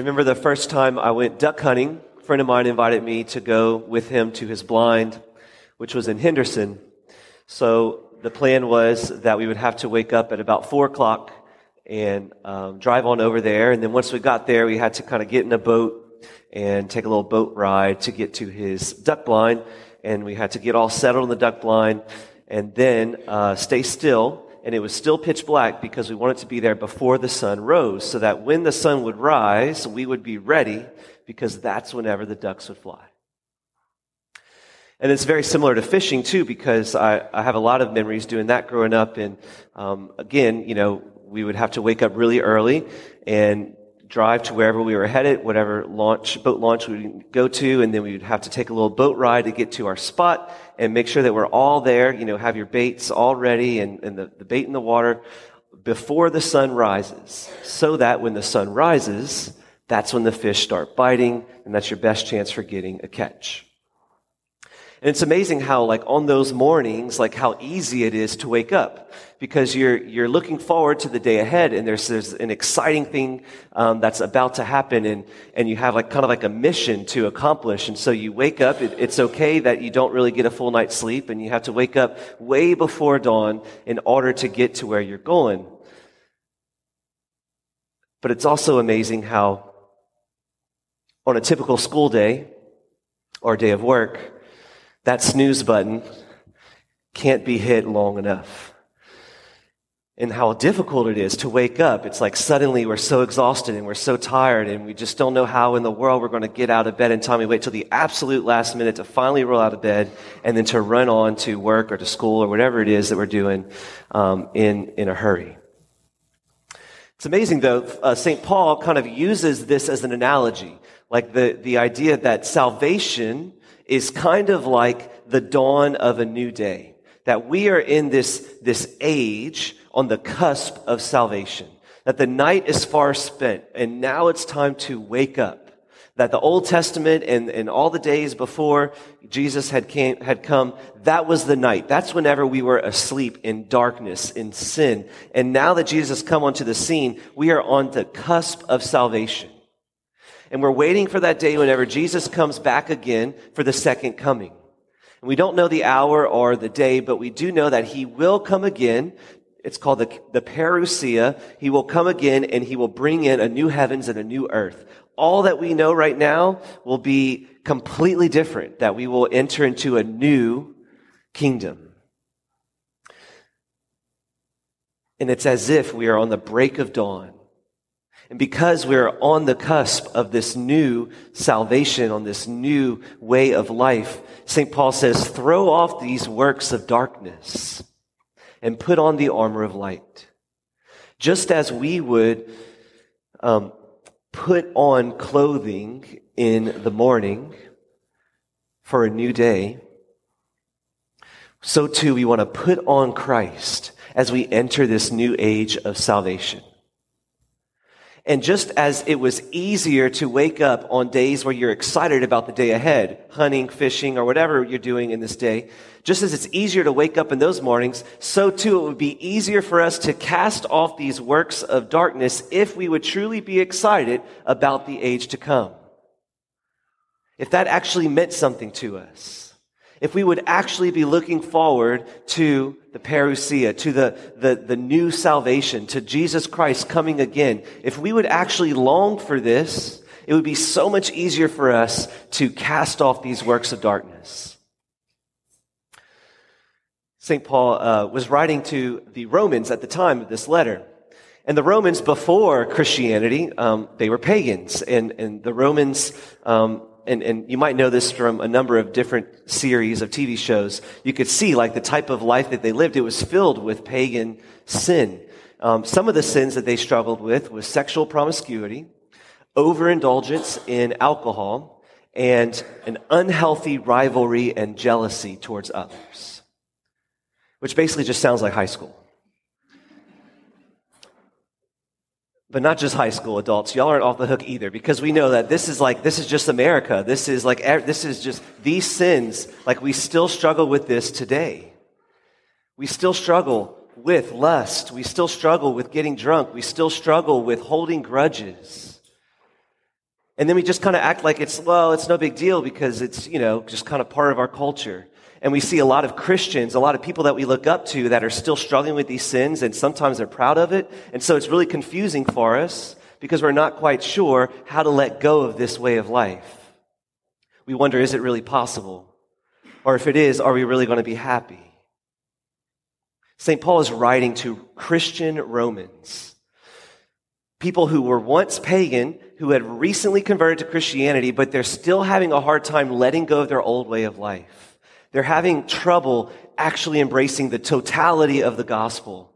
remember the first time I went duck hunting. A friend of mine invited me to go with him to his blind, which was in Henderson. So the plan was that we would have to wake up at about four o'clock and um, drive on over there. And then once we got there, we had to kind of get in a boat and take a little boat ride to get to his duck blind. And we had to get all settled in the duck blind and then uh, stay still. And it was still pitch black because we wanted to be there before the sun rose so that when the sun would rise, we would be ready because that's whenever the ducks would fly. And it's very similar to fishing too, because I, I have a lot of memories doing that growing up. And um, again, you know, we would have to wake up really early and drive to wherever we were headed, whatever launch, boat launch we would go to, and then we would have to take a little boat ride to get to our spot and make sure that we're all there, you know, have your baits all ready and, and the, the bait in the water before the sun rises, so that when the sun rises, that's when the fish start biting, and that's your best chance for getting a catch. And it's amazing how, like, on those mornings, like, how easy it is to wake up because you're, you're looking forward to the day ahead and there's, there's an exciting thing, um, that's about to happen and, and you have, like, kind of like a mission to accomplish. And so you wake up. It, it's okay that you don't really get a full night's sleep and you have to wake up way before dawn in order to get to where you're going. But it's also amazing how, on a typical school day or day of work, that snooze button can't be hit long enough. And how difficult it is to wake up. It's like suddenly we're so exhausted and we're so tired and we just don't know how in the world we're going to get out of bed in time. We wait till the absolute last minute to finally roll out of bed and then to run on to work or to school or whatever it is that we're doing um, in, in a hurry. It's amazing though, uh, St. Paul kind of uses this as an analogy, like the, the idea that salvation is kind of like the dawn of a new day. That we are in this, this age on the cusp of salvation. That the night is far spent and now it's time to wake up. That the Old Testament and, and all the days before Jesus had came, had come, that was the night. That's whenever we were asleep in darkness, in sin. And now that Jesus come onto the scene, we are on the cusp of salvation. And we're waiting for that day whenever Jesus comes back again for the second coming. And we don't know the hour or the day, but we do know that he will come again. It's called the, the parousia. He will come again and he will bring in a new heavens and a new earth. All that we know right now will be completely different, that we will enter into a new kingdom. And it's as if we are on the break of dawn and because we're on the cusp of this new salvation, on this new way of life, St. Paul says, throw off these works of darkness and put on the armor of light. Just as we would um, put on clothing in the morning for a new day, so too we want to put on Christ as we enter this new age of salvation. And just as it was easier to wake up on days where you're excited about the day ahead, hunting, fishing, or whatever you're doing in this day, just as it's easier to wake up in those mornings, so too it would be easier for us to cast off these works of darkness if we would truly be excited about the age to come. If that actually meant something to us if we would actually be looking forward to the parousia, to the, the, the, new salvation, to Jesus Christ coming again, if we would actually long for this, it would be so much easier for us to cast off these works of darkness. St. Paul uh, was writing to the Romans at the time of this letter. And the Romans before Christianity, um, they were pagans. And, and the Romans um, and, and you might know this from a number of different series of TV shows, you could see like the type of life that they lived. It was filled with pagan sin. Um, some of the sins that they struggled with was sexual promiscuity, overindulgence in alcohol, and an unhealthy rivalry and jealousy towards others. Which basically just sounds like high school. But not just high school adults. Y'all aren't off the hook either because we know that this is like, this is just America. This is like, er, this is just these sins. Like we still struggle with this today. We still struggle with lust. We still struggle with getting drunk. We still struggle with holding grudges. And then we just kind of act like it's, well, it's no big deal because it's, you know, just kind of part of our culture. And we see a lot of Christians, a lot of people that we look up to that are still struggling with these sins, and sometimes they're proud of it. And so it's really confusing for us because we're not quite sure how to let go of this way of life. We wonder, is it really possible? Or if it is, are we really going to be happy? St. Paul is writing to Christian Romans, people who were once pagan, who had recently converted to Christianity, but they're still having a hard time letting go of their old way of life. They're having trouble actually embracing the totality of the gospel.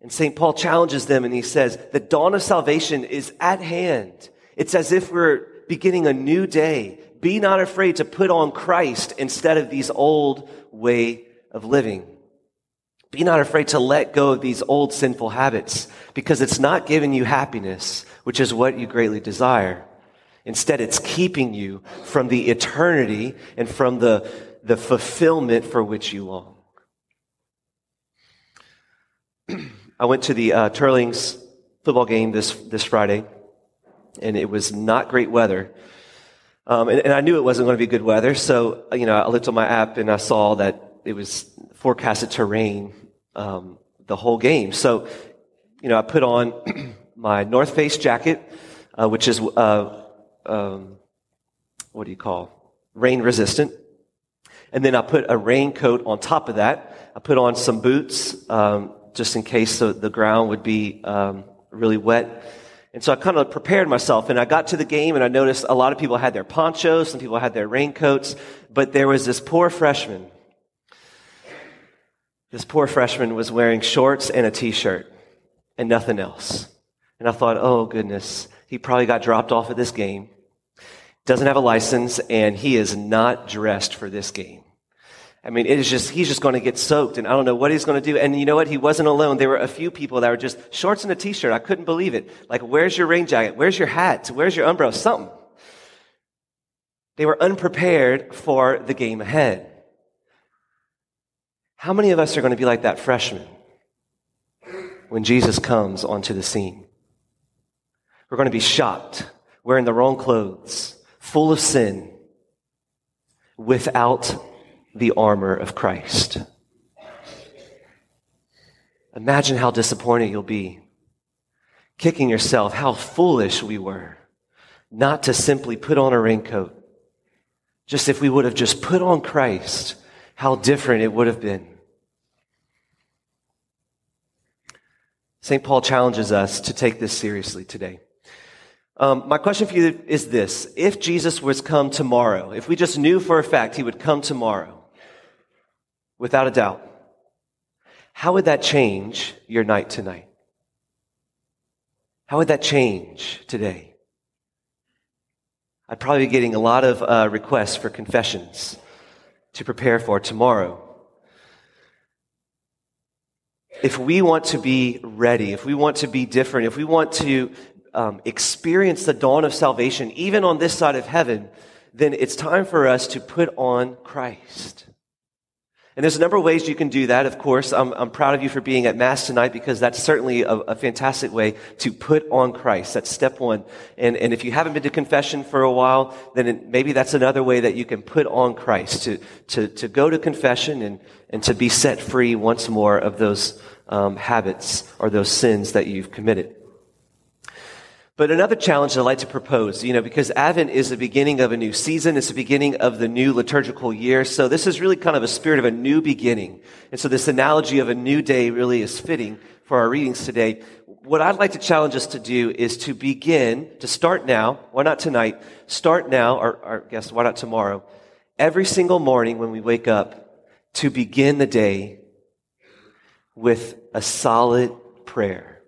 And St. Paul challenges them and he says, the dawn of salvation is at hand. It's as if we're beginning a new day. Be not afraid to put on Christ instead of these old way of living. Be not afraid to let go of these old sinful habits because it's not giving you happiness, which is what you greatly desire. Instead, it's keeping you from the eternity and from the the fulfillment for which you long. I went to the uh, Teurlings football game this, this Friday, and it was not great weather. Um, and, and, I knew it wasn't going to be good weather, so you know I looked on my app and I saw that it was forecasted to rain um, the whole game. So you know I put on my North Face jacket, uh, which is uh, um, what do you call rain resistant, and then I put a raincoat on top of that. I put on some boots, um, just in case the, the ground would be um, really wet. And so I kind of prepared myself and I got to the game and I noticed a lot of people had their ponchos, some people had their raincoats, but there was this poor freshman. This poor freshman was wearing shorts and a t-shirt and nothing else. And I thought, oh goodness, he probably got dropped off at this game doesn't have a license, and he is not dressed for this game. I mean, it is just, he's just going to get soaked, and I don't know what he's going to do. And you know what? He wasn't alone. There were a few people that were just shorts and a t-shirt. I couldn't believe it. Like, where's your rain jacket? Where's your hat? Where's your umbrella? Something. They were unprepared for the game ahead. How many of us are going to be like that freshman when Jesus comes onto the scene? We're going to be shocked, wearing the wrong clothes, full of sin without the armor of Christ. Imagine how disappointed you'll be. Kicking yourself, how foolish we were not to simply put on a raincoat. Just if we would have just put on Christ, how different it would have been. St. Paul challenges us to take this seriously today. Um, my question for you is this. If Jesus was come tomorrow, if we just knew for a fact he would come tomorrow, without a doubt, how would that change your night tonight? How would that change today? I'd probably be getting a lot of uh, requests for confessions to prepare for tomorrow. If we want to be ready, if we want to be different, if we want to um, experience the dawn of salvation, even on this side of heaven, then it's time for us to put on Christ. And there's a number of ways you can do that. Of course, I'm, I'm proud of you for being at Mass tonight because that's certainly a, a, fantastic way to put on Christ. That's step one. And, and if you haven't been to confession for a while, then it, maybe that's another way that you can put on Christ, to, to, to go to confession and, and to be set free once more of those um, habits or those sins that you've committed. But another challenge I'd like to propose, you know, because Advent is the beginning of a new season, it's the beginning of the new liturgical year. So this is really kind of a spirit of a new beginning. And so this analogy of a new day really is fitting for our readings today. What I'd like to challenge us to do is to begin, to start now, why not tonight, start now, or, or I guess why not tomorrow, every single morning when we wake up, to begin the day with a solid prayer.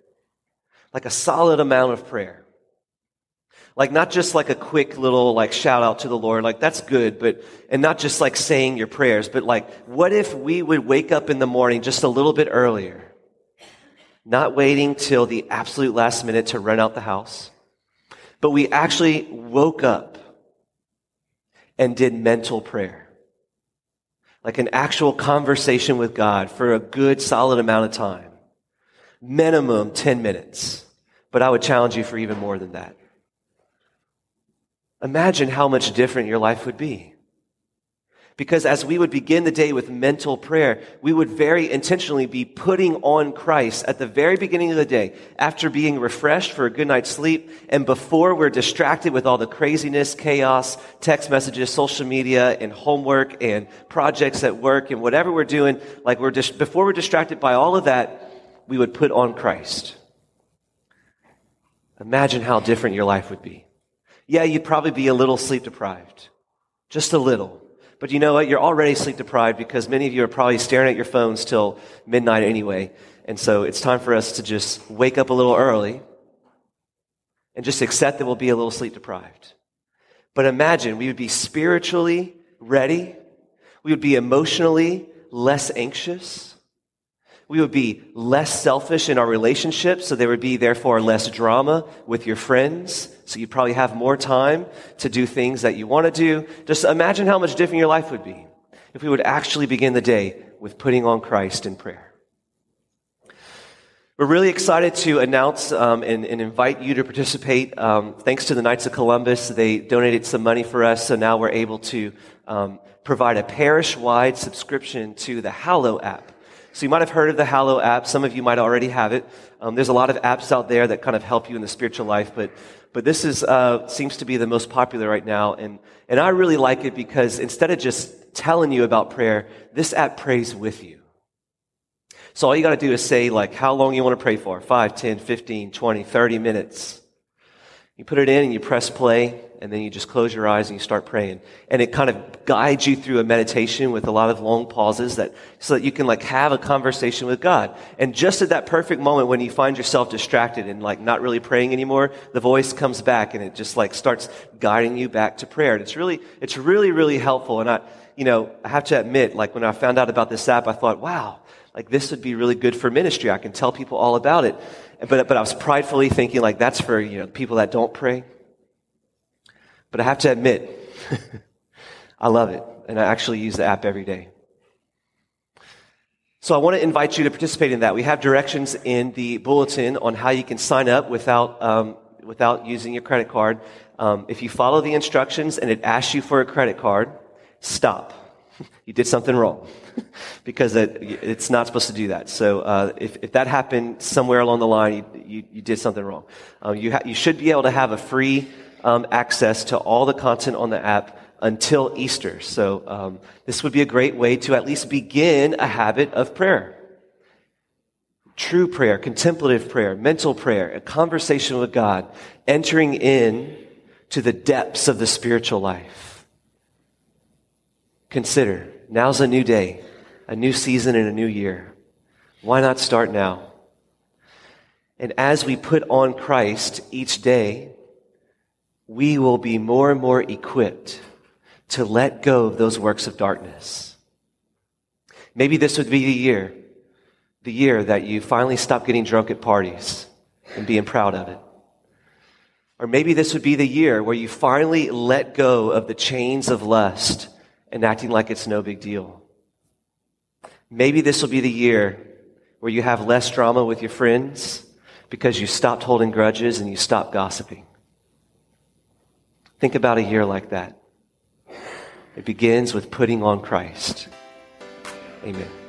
Like a solid amount of prayer. Like not just like a quick little like shout out to the Lord, like that's good, but, and not just like saying your prayers, but like, what if we would wake up in the morning just a little bit earlier? Not waiting till the absolute last minute to run out the house, but we actually woke up and did mental prayer. Like an actual conversation with God for a good solid amount of time. Minimum 10 minutes. But I would challenge you for even more than that. Imagine how much different your life would be. Because as we would begin the day with mental prayer, we would very intentionally be putting on Christ at the very beginning of the day, after being refreshed for a good night's sleep, and before we're distracted with all the craziness, chaos, text messages, social media, and homework, and projects at work, and whatever we're doing, like we're just, before we're distracted by all of that, we would put on Christ. Imagine how different your life would be. Yeah, you'd probably be a little sleep deprived. Just a little. But you know what? You're already sleep deprived because many of you are probably staring at your phones till midnight anyway. And so it's time for us to just wake up a little early and just accept that we'll be a little sleep deprived. But imagine we would be spiritually ready. We would be emotionally less anxious. We would be less selfish in our relationships, so there would be therefore less drama with your friends. So you'd probably have more time to do things that you want to do. Just imagine how much different your life would be if we would actually begin the day with putting on Christ in prayer. We're really excited to announce um, and, and, invite you to participate. Um, thanks to the Knights of Columbus, they donated some money for us, so now we're able to um, provide a parish-wide subscription to the Hallow app. So you might have heard of the Hallow app. Some of you might already have it. Um, there's a lot of apps out there that kind of help you in the spiritual life, but but this is uh, seems to be the most popular right now, and and I really like it because instead of just telling you about prayer, this app prays with you. So all you got to do is say like how long you want to pray for 5, 10, 15, 20, 30 minutes. You put it in and you press play, and then you just close your eyes and you start praying. And it kind of guides you through a meditation with a lot of long pauses that, so that you can like have a conversation with God. And just at that perfect moment when you find yourself distracted and like not really praying anymore, the voice comes back and it just like starts guiding you back to prayer. And it's really, it's really, really helpful. And I, you know, I have to admit, like when I found out about this app, I thought, wow, like this would be really good for ministry. I can tell people all about it. But, but I was pridefully thinking like that's for, you know, people that don't pray. But I have to admit, I love it. And I actually use the app every day. So I want to invite you to participate in that. We have directions in the bulletin on how you can sign up without, um, without using your credit card. Um, if you follow the instructions and it asks you for a credit card, stop. you did something wrong because it, it's not supposed to do that. So uh, if, if that happened somewhere along the line, you, you, you did something wrong. Um, you, ha- you should be able to have a free um, access to all the content on the app until Easter. So um, this would be a great way to at least begin a habit of prayer. True prayer, contemplative prayer, mental prayer, a conversation with God, entering in to the depths of the spiritual life. Consider, now's a new day, a new season, and a new year. Why not start now? And as we put on Christ each day, we will be more and more equipped to let go of those works of darkness. Maybe this would be the year, the year that you finally stop getting drunk at parties and being proud of it. Or maybe this would be the year where you finally let go of the chains of lust and acting like it's no big deal. Maybe this will be the year where you have less drama with your friends because you stopped holding grudges and you stopped gossiping. Think about a year like that. It begins with putting on Christ. Amen.